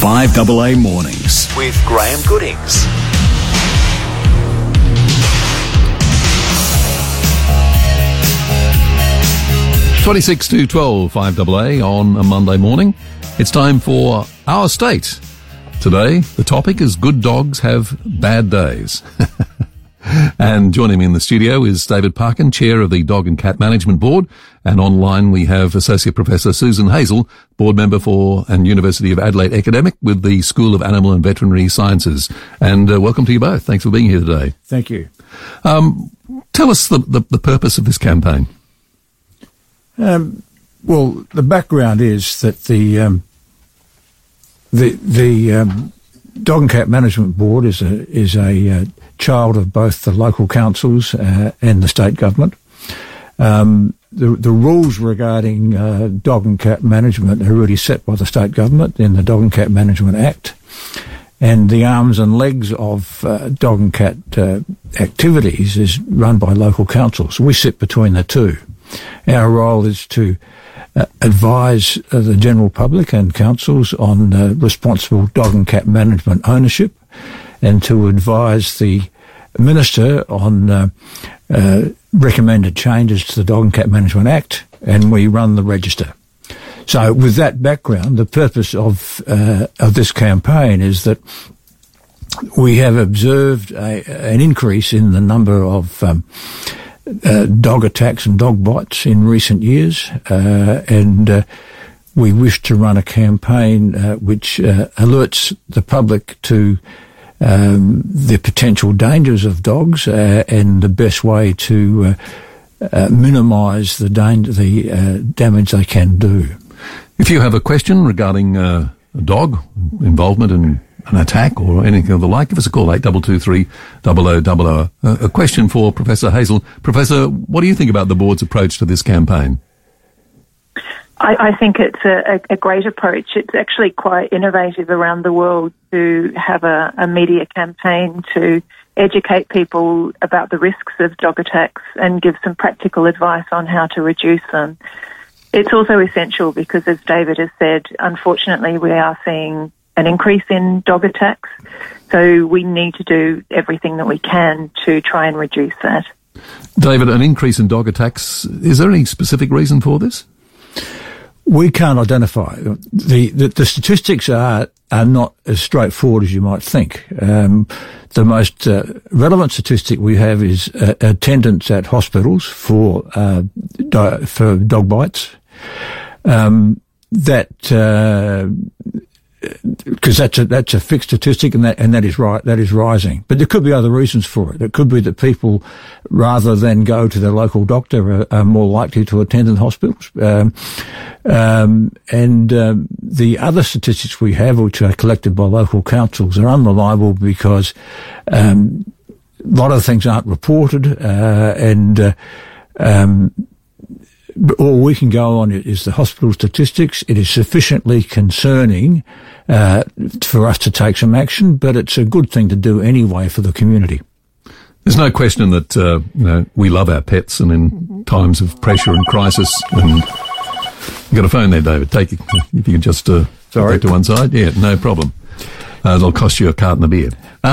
5AA Mornings. with Graeme Goodings. Twenty-six to 12, 5AA on a Monday morning. It's time for Our State. Today, the topic is Good Dogs Have Bad Days. and joining me in the studio is David Parkin, Chair of the Dog and Cat Management Board. And online we have Associate Professor Susan Hazel, Board Member for and University of Adelaide Academic with the School of Animal and Veterinary Sciences. And uh, welcome to you both. Thanks for being here today. Thank you. Tell us the, the, the purpose of this campaign. Um, well, the background is that the um, the the um, Dog and Cat Management Board is a is a uh, child of both the local councils uh, and the state government. Um, the the rules regarding uh, dog and cat management are already set by the state government in the Dog and Cat Management Act. And the arms and legs of uh, dog and cat uh, activities is run by local councils. We sit between the two. Our role is to uh, advise uh, the general public and councils on uh, responsible dog and cat management ownership and to advise the minister on recommended changes to the Dog and Cat Management Act and we run the register. So with that background, the purpose of uh, of this campaign is that we have observed a, an increase in the number of um, uh, dog attacks and dog bites in recent years, uh, and uh, we wish to run a campaign uh, which uh, alerts the public to um, the potential dangers of dogs uh, and the best way to uh, minimise the the uh, damage they can do. If you have a question regarding uh, a dog involvement in an attack or anything of the like, give us a call, 8223 0000. Uh, a question for Professor Hazel. Professor, what do you think about the board's approach to this campaign? I, I think it's a, a, great approach. It's actually quite innovative around the world to have a, a media campaign to educate people about the risks of dog attacks and give some practical advice on how to reduce them. It's also essential because, as David has said, unfortunately, we are seeing an increase in dog attacks. So we need to do everything that we can to try and reduce that. David, an increase in dog attacks, is there any specific reason for this? We can't identify the the, the statistics are are not as straightforward as you might think. Um, the most uh, relevant statistic we have is uh, attendance at hospitals for uh, di- for dog bites. Um, that because that's a that's a fixed statistic and that and that is right that is rising. But there could be other reasons for it. It could be that people, rather than go to their local doctor, are, are more likely to attend in hospitals. Um, um, and um, the other statistics we have, which are collected by local councils, are unreliable because um, a lot of things aren't reported, uh, and uh, um, all we can go on is the hospital statistics. It is sufficiently concerning uh, for us to take some action, but it's a good thing to do anyway for the community. There's no question that uh, you know we love our pets, and in times of pressure and crisis, and you got a phone there, David. Take it if you can just uh, Sorry. to one side. Yeah, no problem. Uh, it'll cost you a carton of beer.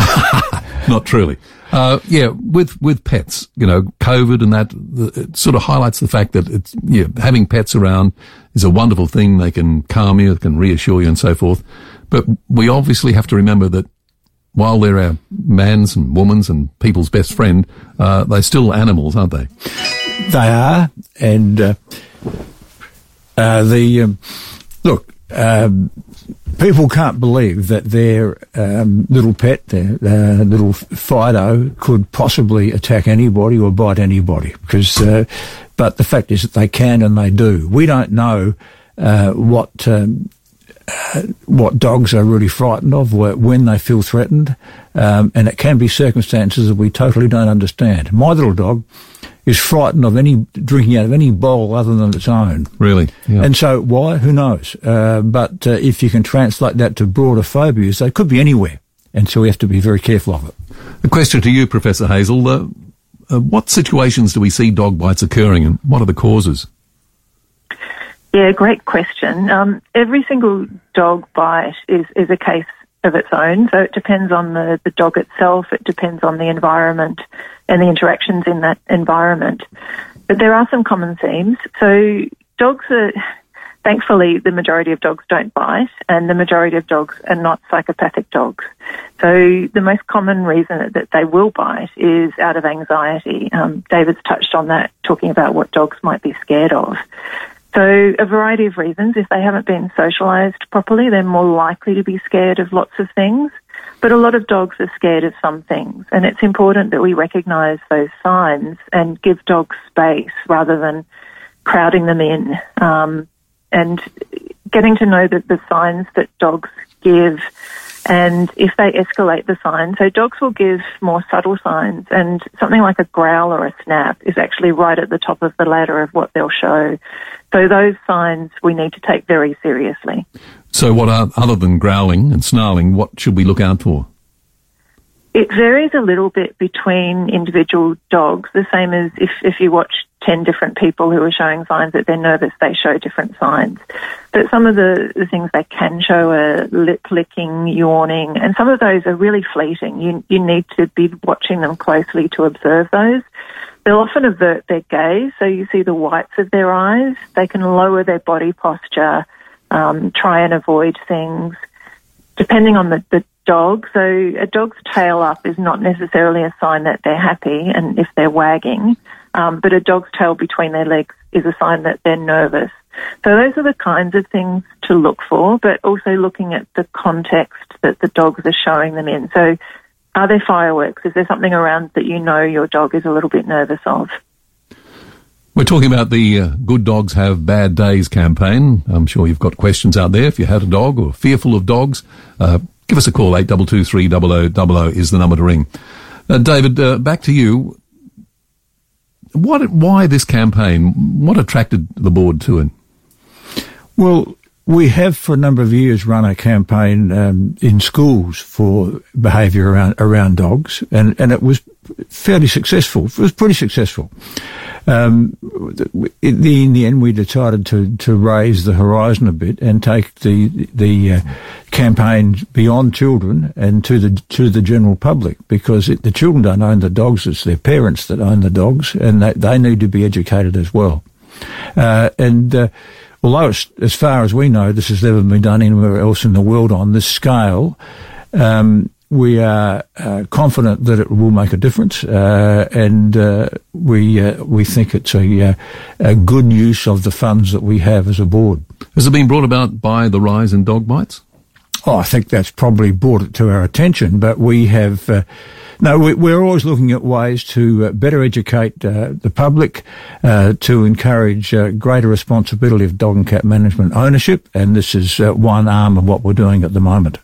Not truly. Uh, yeah, with with pets, you know, COVID and that the, it sort of highlights the fact that it's yeah, having pets around is a wonderful thing. They can calm you, they can reassure you, and so forth. But we obviously have to remember that while they're our man's and woman's and people's best friend, uh, they're still animals, aren't they? They are, and uh, uh, the um, look. Um, people can't believe that their um, little pet, their uh, little Fido, could possibly attack anybody or bite anybody. Because, uh, but the fact is that they can and they do. We don't know uh, what. Um, uh, what dogs are really frightened of, when they feel threatened, um, and it can be circumstances that we totally don't understand. My little dog is frightened of any drinking out of any bowl other than its own. Really? Yeah. And so why? Who knows? Uh, but uh, if you can translate that to broader phobias, they could be anywhere. And so we have to be very careful of it. A question to you, Professor Hazel. Uh, uh, what situations do we see dog bites occurring and what are the causes? Yeah, great question. Um, every single dog bite is, is a case of its own. So it depends on the, the dog itself, it depends on the environment and the interactions in that environment. But there are some common themes. So dogs are, thankfully, the majority of dogs don't bite, and the majority of dogs are not psychopathic dogs. So the most common reason that they will bite is out of anxiety. Um, David's touched on that, talking about what dogs might be scared of. So a variety of reasons. If they haven't been socialised properly, they're more likely to be scared of lots of things. But a lot of dogs are scared of some things, and it's important that we recognise those signs and give dogs space rather than crowding them in. Um, and getting to know the, the signs that dogs give and if they escalate the signs, so dogs will give more subtle signs, and something like a growl or a snap is actually right at the top of the ladder of what they'll show. So those signs we need to take very seriously. So, what are, other than growling and snarling, what should we look out for? It varies a little bit between individual dogs, the same as if, if you watch 10 different people who are showing signs that they're nervous, they show different signs. But some of the, the things they can show are lip licking, yawning, and some of those are really fleeting. You, you need to be watching them closely to observe those. They'll often avert their gaze, so you see the whites of their eyes. They can lower their body posture, um, try and avoid things. Depending on the, the dog. So a dog's tail up is not necessarily a sign that they're happy and if they're wagging, um, but a dog's tail between their legs is a sign that they're nervous. So those are the kinds of things to look for, but also looking at the context that the dogs are showing them in. So are there fireworks? Is there something around that you know your dog is a little bit nervous of? We're talking about the uh, Good Dogs Have Bad Days campaign. I'm sure you've got questions out there. If you had a dog or fearful of dogs, uh, give us a call. 8223 is the number to ring. Uh, David, uh, back to you. What, why this campaign? What attracted the board to it? Well, we have for a number of years run a campaign um, in schools for behaviour around around dogs, and, and it was fairly successful. It was pretty successful. Um, in, the, in the end, we decided to, to raise the horizon a bit and take the the uh, campaign beyond children and to the to the general public because it, the children don't own the dogs; it's their parents that own the dogs, and they, they need to be educated as well. Uh, and uh, although as far as we know, this has never been done anywhere else in the world on this scale, um, we are uh, confident that it will make a difference, uh, and uh, we uh, we think it's a, uh, a, good use of the funds that we have as a board. Has it been brought about by the rise in dog bites? Oh, I think that's probably brought it to our attention, but we have. Uh, no, we, are always looking at ways to better educate the public, to encourage greater responsibility of dog and cat management ownership, and this is one arm of what we're doing at the moment.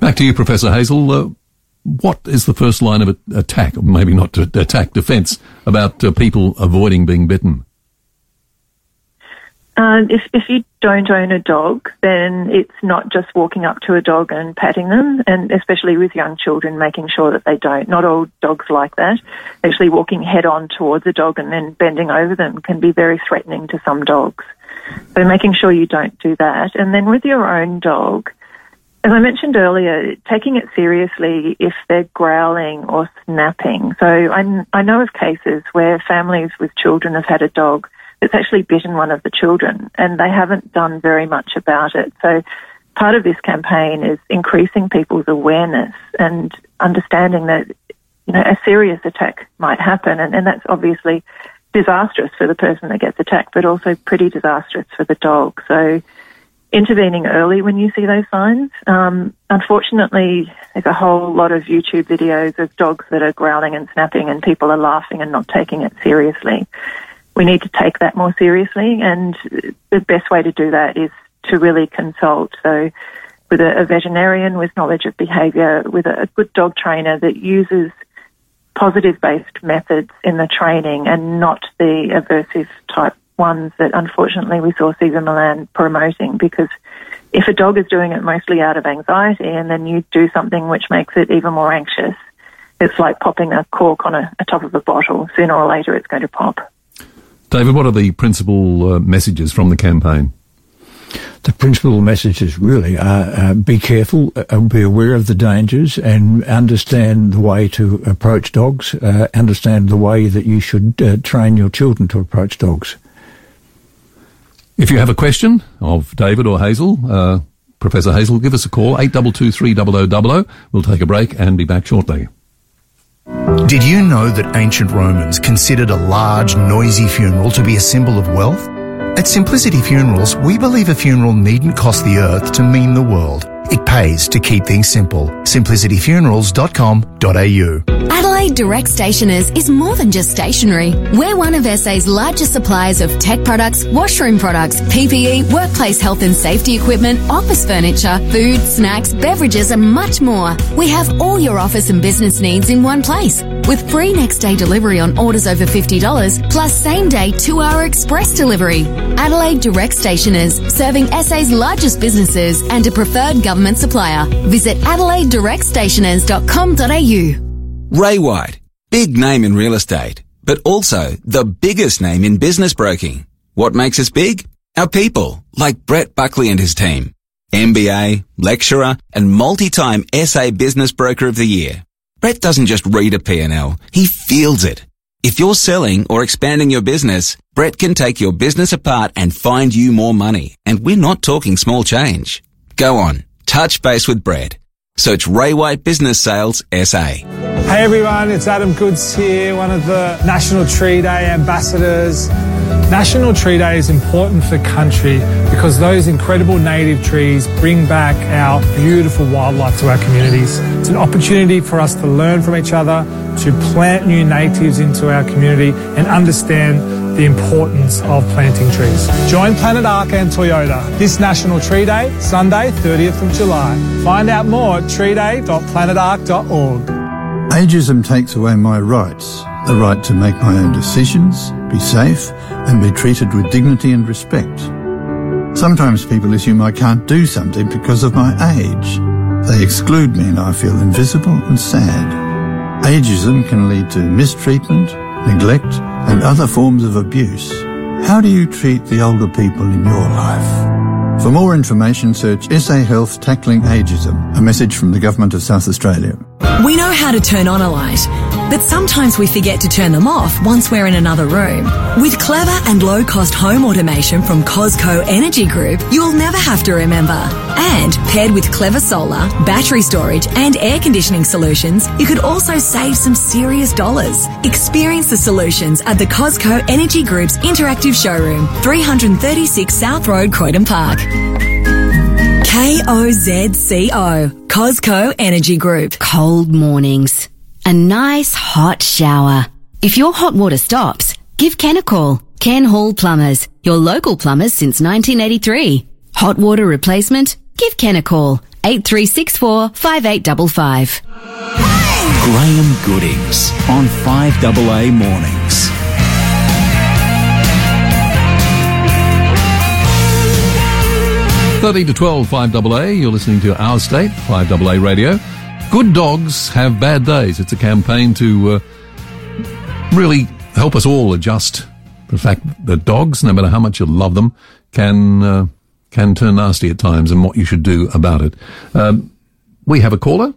Back to you, Professor Hazel. Uh, what is the first line of attack, or maybe not attack, defence, about uh, people avoiding being bitten? Uh, if, if you don't own a dog, then it's not just walking up to a dog and patting them, and especially with young children, making sure that they don't. Not all dogs like that. Actually, walking head on towards a dog and then bending over them can be very threatening to some dogs. So making sure you don't do that. And then with your own dog, as I mentioned earlier, taking it seriously if they're growling or snapping. So I, I know of cases where families with children have had a dog that's actually bitten one of the children and they haven't done very much about it. So part of this campaign is increasing people's awareness and understanding that, you know, a serious attack might happen and, and that's obviously disastrous for the person that gets attacked, but also pretty disastrous for the dog. So intervening early when you see those signs. Um, unfortunately, there's a whole lot of YouTube videos of dogs that are growling and snapping, and people are laughing and not taking it seriously. We need to take that more seriously, and the best way to do that is to really consult. So, with a, a veterinarian with knowledge of behaviour, with a, a good dog trainer that uses positive based methods in the training and not the aversive type ones that unfortunately we saw Cesar Millan promoting because if a dog is doing it mostly out of anxiety and then you do something which makes it even more anxious, it's like popping a cork on a, a top of a bottle. Sooner or later it's going to pop. David, what are the principal uh, messages from the campaign? the principal messages really are uh, be careful, uh, be aware of the dangers, and understand the way to approach dogs. Uh, understand the way that you should uh, train your children to approach dogs. If you have a question of David or Hazel, uh, Professor Hazel, give us a call, 8223 We'll take a break and be back shortly. Did you know that ancient Romans considered a large, noisy funeral to be a symbol of wealth? At Simplicity Funerals, we believe a funeral needn't cost the earth to mean the world. It pays to keep things simple. simplicityfunerals.com.au. Adelaide Direct Stationers is more than just stationery. We're one of SA's largest suppliers of tech products, washroom products, PPE, workplace health and safety equipment, office furniture, food, snacks, beverages, and much more. We have all your office and business needs in one place. With free next day delivery on orders over $50, plus same day two hour express delivery. Adelaide Direct Stationers, serving SA's largest businesses and a preferred government supplier. Visit AdelaideDirectStationers.com.au. Ray White, big name in real estate, but also the biggest name in business broking. What makes us big? Our people, like Brett Buckley and his team. MBA, lecturer, and multi-time SA Business Broker of the Year. Brett doesn't just read a P&L, he feels it. If you're selling or expanding your business, Brett can take your business apart and find you more money. And we're not talking small change. Go on, touch base with Brett. Search Ray White Business Sales SA. Hey everyone, it's Adam Goodes here, one of the National Tree Day ambassadors. National Tree Day is important for country because those incredible native trees bring back our beautiful wildlife to our communities. It's an opportunity for us to learn from each other, to plant new natives into our community and understand the importance of planting trees. Join Planet Ark and Toyota this National Tree Day, Sunday, 30th of July. Find out more at treeday.planetark.org. Ageism takes away my rights, the right to make my own decisions, be safe, and be treated with dignity and respect. Sometimes people assume I can't do something because of my age. They exclude me and I feel invisible and sad. Ageism can lead to mistreatment, neglect, and other forms of abuse. How do you treat the older people in your life? For more information, search SA Health Tackling Ageism, a message from the Government of South Australia. We know how to turn on a light, but sometimes we forget to turn them off once we're in another room. With clever and low cost home automation from Kozco Energy Group, you'll never have to remember. And paired with clever solar, battery storage, and air conditioning solutions, you could also save some serious dollars. Experience the solutions at the Kozco Energy Group's interactive showroom, 336 South Road, Croydon Park. K-O-Z-C-O. Kozco Energy Group. Cold mornings. A nice hot shower. If your hot water stops, give Ken a call. Ken Hall Plumbers, your local plumbers since 1983. Hot water replacement? Give Ken a call. 8364 5855. Graeme Goodings on 5AA Mornings. Thirty to 12, 5AA. You're listening to Our State, 5AA Radio. Good dogs have bad days. It's a campaign to uh, really help us all adjust the fact that dogs, no matter how much you love them, can uh, can turn nasty at times, and what you should do about it. Um, we have a caller,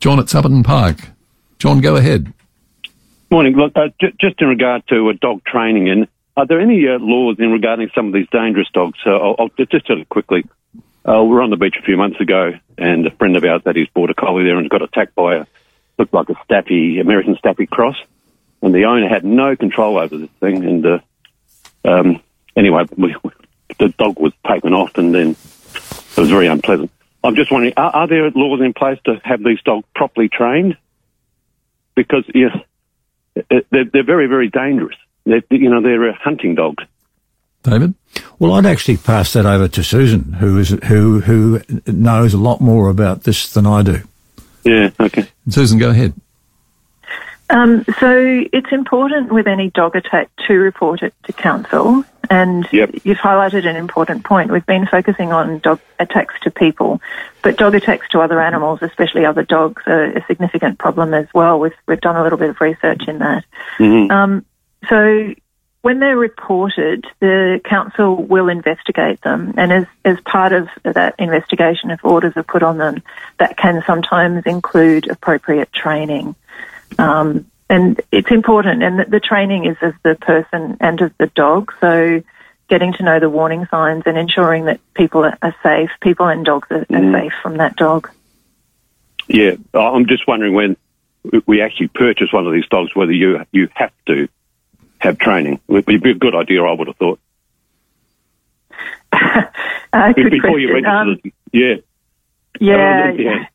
John at Supperton Park. John, go ahead. Morning. Look, uh, j- just in regard to uh, dog training, and are there any uh, laws in regarding some of these dangerous dogs? I'll, I'll just, tell you quickly. Uh, we were on the beach a few months ago, and a friend of ours had his border collie there and got attacked by a looked like a Staffy American Staffy cross, and the owner had no control over this thing. And uh, um, anyway, we, the dog was taken off, and then it was very unpleasant. I'm just wondering, are, are there laws in place to have these dogs properly trained? Because yeah, they're, they're very, very dangerous. They're, you know, they're hunting dogs. David? Well, I'd actually pass that over to Susan, who is who who knows a lot more about this than I do. Yeah. Okay. Susan, go ahead. Um, so it's important with any dog attack to report it to council. And Yep. you've highlighted an important point. We've been focusing on dog attacks to people, but dog attacks to other animals, especially other dogs, are a significant problem as well. We've, we've done a little bit of research in that. Mhm. Um, so when they're reported, the council will investigate them, and as as part of that investigation, if orders are put on them, that can sometimes include appropriate training. Um, and it's important, and the, the training is of the person and of the dog. So, getting to know the warning signs and ensuring that people are, safe, people and dogs are, Mm. are safe from that dog. Yeah, I'm just wondering when we actually purchase one of these dogs, whether you you have to have training. It would be a good idea, I would have thought. Uh, good Before you question. register, Um, yeah. yeah, Uh, yeah.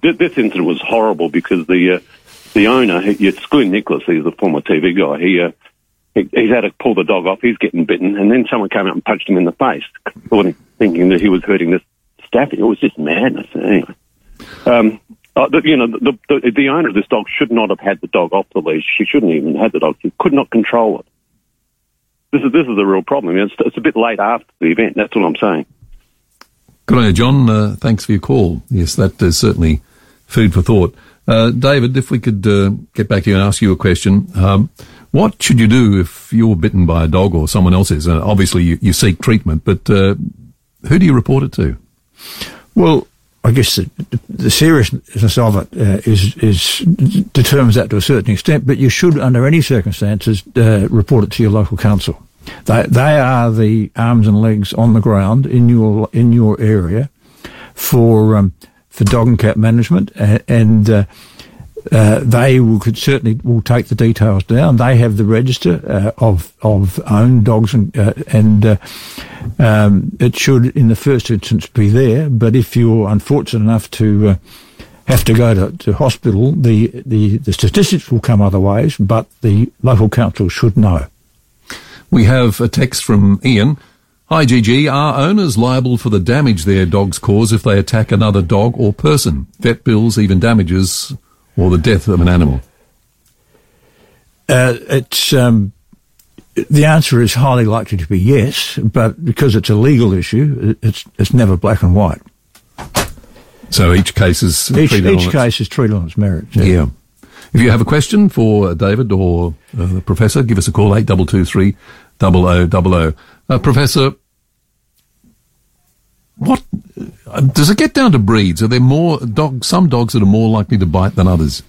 Th- This incident was horrible because the uh, the owner, it's Glenn Nicholas, he's a former TV guy. He, uh, he he's had to pull the dog off. He's getting bitten, and then someone came out and punched him in the face, thinking that he was hurting this staffy. It was just madness. Anyway, um, uh, the, you know, the, the the owner of this dog should not have had the dog off the leash. She shouldn't even have had the dog. She could not control it. This is this is the real problem. I mean, it's, it's a bit late after the event. That's what I'm saying. Good on you, John. Uh, thanks for your call. Yes, that is certainly food for thought. Uh, David, if we could uh, get back to you and ask you a question. Um, what should you do if you're bitten by a dog or someone else is? Uh, obviously, you, you seek treatment, but uh, who do you report it to? Well, I guess the, the seriousness of it uh, is is determines that to a certain extent, but you should, under any circumstances, uh, report it to your local council. They they are the arms and legs on the ground in your in your area for um, for dog and cat management, and, and uh, uh, they will could certainly will take the details down. They have the register uh, of of owned dogs and uh, and uh, um, it should in the first instance be there. But if you're unfortunate enough to uh, have to go to, to hospital, the, the the statistics will come other ways, but the local council should know. We have a text from Ian. Hi, GG. Are owners liable for the damage their dogs cause if they attack another dog or person? Vet bills, even damages, or the death of an animal? Uh, it's um, the answer is highly likely to be yes, but because it's a legal issue, it's it's never black and white. So each case is Each, treated on each its- case is treated on its merits. Yeah. If you have a question for uh, David or uh, the professor, give us a call, 8223 0000. Uh, professor, what, does it get down to breeds? Are there more dogs, some dogs that are more likely to bite than others?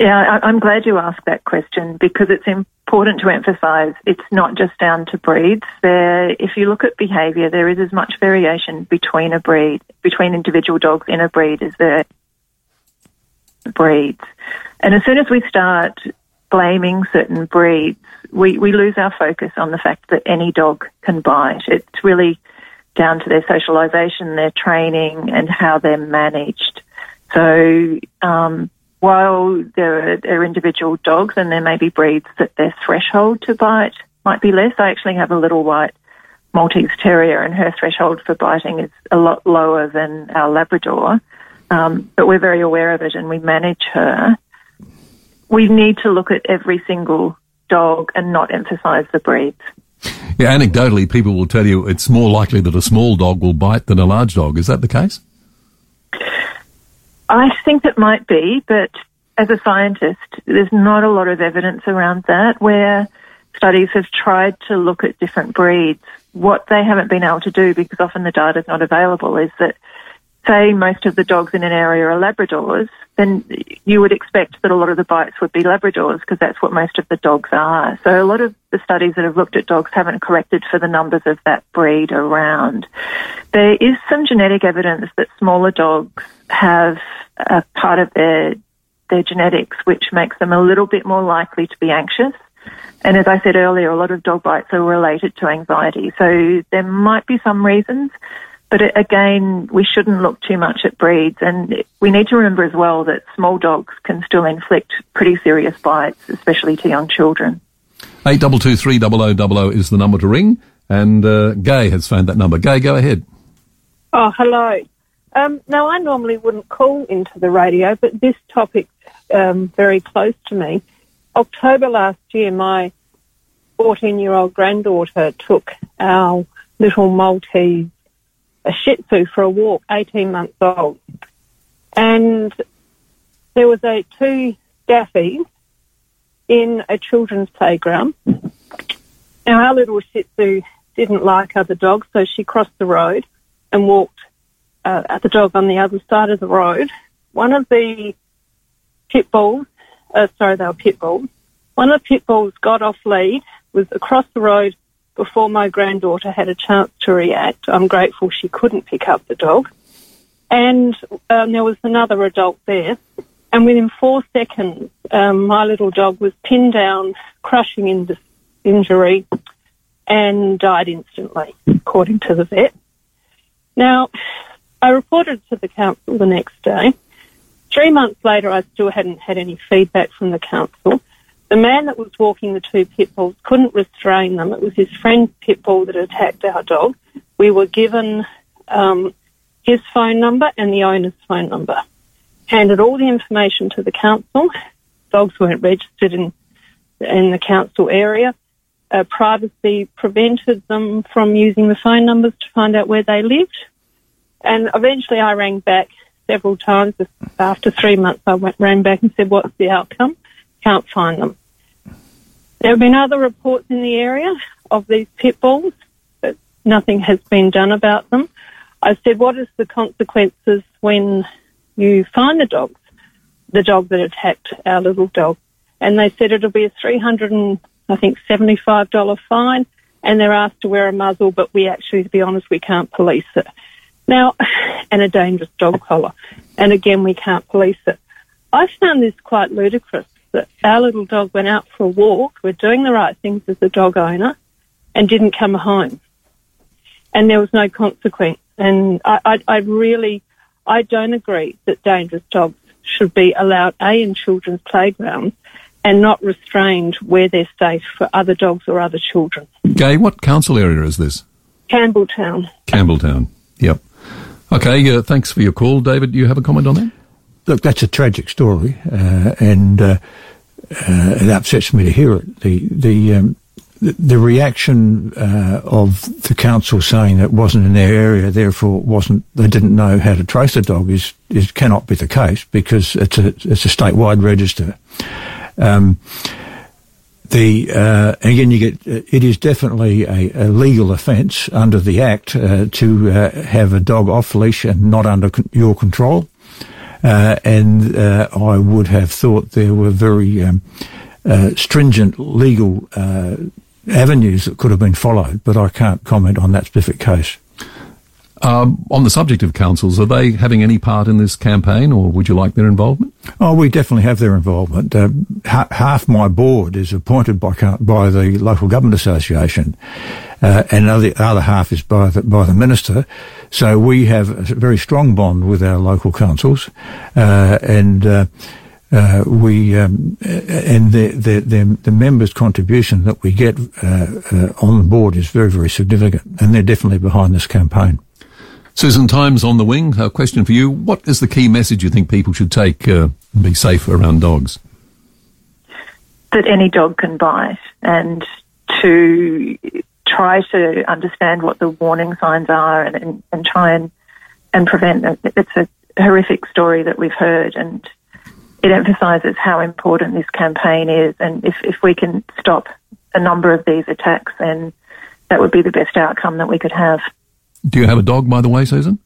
Yeah, I'm glad you asked that question because it's important to emphasise it's not just down to breeds. There, if you look at behaviour, there is as much variation between a breed, between individual dogs in a breed as there breeds. And as soon as we start blaming certain breeds, we, we lose our focus on the fact that any dog can bite. It's really down to their socialisation, their training, and how they're managed. So, um, while there are, there are individual dogs and there may be breeds that their threshold to bite might be less, I actually have a little white Maltese Terrier and her threshold for biting is a lot lower than our Labrador. Um, but we're very aware of it and we manage her. We need to look at every single dog and not emphasise the breeds. Yeah, anecdotally, people will tell you it's more likely that a small dog will bite than a large dog. Is that the case? I think it might be, but as a scientist, there's not a lot of evidence around that where studies have tried to look at different breeds. What they haven't been able to do, because often the data is not available, is that say most of the dogs in an area are Labradors, then you would expect that a lot of the bites would be Labradors because that's what most of the dogs are. So a lot of the studies that have looked at dogs haven't corrected for the numbers of that breed around. There is some genetic evidence that smaller dogs have a part of their their genetics which makes them a little bit more likely to be anxious. And as I said earlier, a lot of dog bites are related to anxiety. So there might be some reasons, but it, again, we shouldn't look too much at breeds. And we need to remember as well that small dogs can still inflict pretty serious bites, especially to young children. 8223 0000 is the number to ring, and uh, Gay has found that number. Gay, go ahead. Oh, hello. Um, now, I normally wouldn't call into the radio, but this topic's um, very close to me. October last year, my 14 year old granddaughter took our little Maltese, a Shih Tzu, for a walk, 18 months old. And there was a two staffies in a children's playground Now, our little Shih Tzu didn't like other dogs, so she crossed the road and walked uh, at the dog on the other side of the road. One of the pit bulls, uh, sorry, they were pit bulls. One of the pit bulls got off lead, was across the road before my granddaughter had a chance to react. I'm grateful she couldn't pick up the dog. And um, there was another adult there. And within four seconds, um, my little dog was pinned down, crushing in injury, and died instantly, according to the vet. Now, I reported to the council the next day. Three months later, I still hadn't had any feedback from the council. The man that was walking the two pit bulls couldn't restrain them. It was his friend's pit bull that attacked our dog. We were given um, his phone number and the owner's phone number. Handed all the information to the council. Dogs weren't registered in in the council area. Uh, privacy prevented them from using the phone numbers to find out where they lived. And eventually I rang back several times. After three months, I went, ran back and said, what's the outcome? Can't find them. There have been other reports in the area of these pit bulls, but nothing has been done about them. I said, what is the consequences when you find the dogs, the dog that attacked our little dog? And they said it'll be a 300 and, I think, $75 fine and they're asked to wear a muzzle, but we actually, to be honest, we can't police it. Now, and a dangerous dog collar. And again, we can't police it. I found this quite ludicrous that our little dog went out for a walk, we're doing the right things as a dog owner, and didn't come home. And there was no consequence. And I, I, I really, I don't agree that dangerous dogs should be allowed, A, in children's playgrounds and not restrained where they're safe for other dogs or other children. Gay, what council area is this? Campbelltown. Campbelltown, yep. Okay, uh, thanks for your call. David, do you have a comment on that? Look, that's a tragic story, uh, and uh, uh it upsets me to hear it. The the um, the, reaction uh, of the council saying it wasn't in their area, therefore wasn't they didn't know how to trace the dog is is cannot be the case because it's a it's a statewide register. Um, the uh, again, you get it is definitely a, a legal offence under the Act uh, to uh, have a dog off leash and not under con- your control. Uh, and uh, I would have thought there were very um, uh, stringent legal avenues that could have been followed, but I can't comment on that specific case. Um, on the subject of councils, are they having any part in this campaign, or would you like their involvement? Oh, we definitely have their involvement. Uh, ha- half my board is appointed by by the local government association, uh, and the other half is by the by the minister. So we have a very strong bond with our local councils, uh, and. Uh, uh, we um, and the, the, the the members' contribution that we get uh, on the board is very very significant, and they're definitely behind this campaign. Susan Times on the wing. A question for you. What is the key message you think people should take uh, and be safe around dogs? That any dog can bite and to try to understand what the warning signs are and, and, and try and, and prevent it. It's a horrific story that we've heard and it emphasises how important this campaign is and if, if we can stop a number of these attacks then that would be the best outcome that we could have. Do you have a dog, by the way, Susan?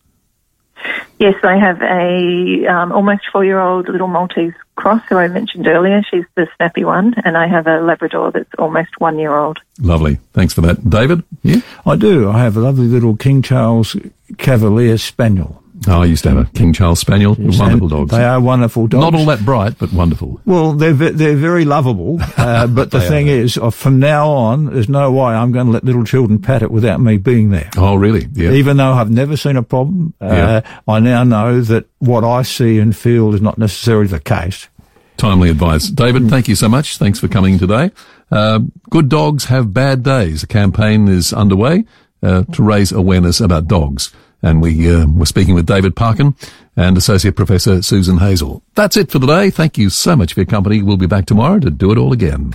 Yes, I have a um, almost four-year-old little Maltese cross who I mentioned earlier. She's the snappy one, and I have a Labrador that's almost one-year-old. Lovely. Thanks for that, David. Yeah, I do. I have a lovely little King Charles Cavalier Spaniel. Oh, I used to have a King Charles Spaniel. Yes, wonderful dogs. They are wonderful dogs. Not all that bright, but wonderful. Well, they're they're very lovable. Uh, but the thing are. is, uh, from now on, there's no way I'm going to let little children pat it without me being there. Oh, really? Yeah. Even though I've never seen a problem, uh, yeah. I now know that what I see and feel is not necessarily the case. Timely advice. David, thank you so much. Thanks for coming today. Uh, good dogs have bad days. A campaign is underway uh, to raise awareness about dogs. And we uh, were speaking with David Parkin and Associate Professor Susan Hazel. That's it for today. Thank you so much for your company. We'll be back tomorrow to do it all again.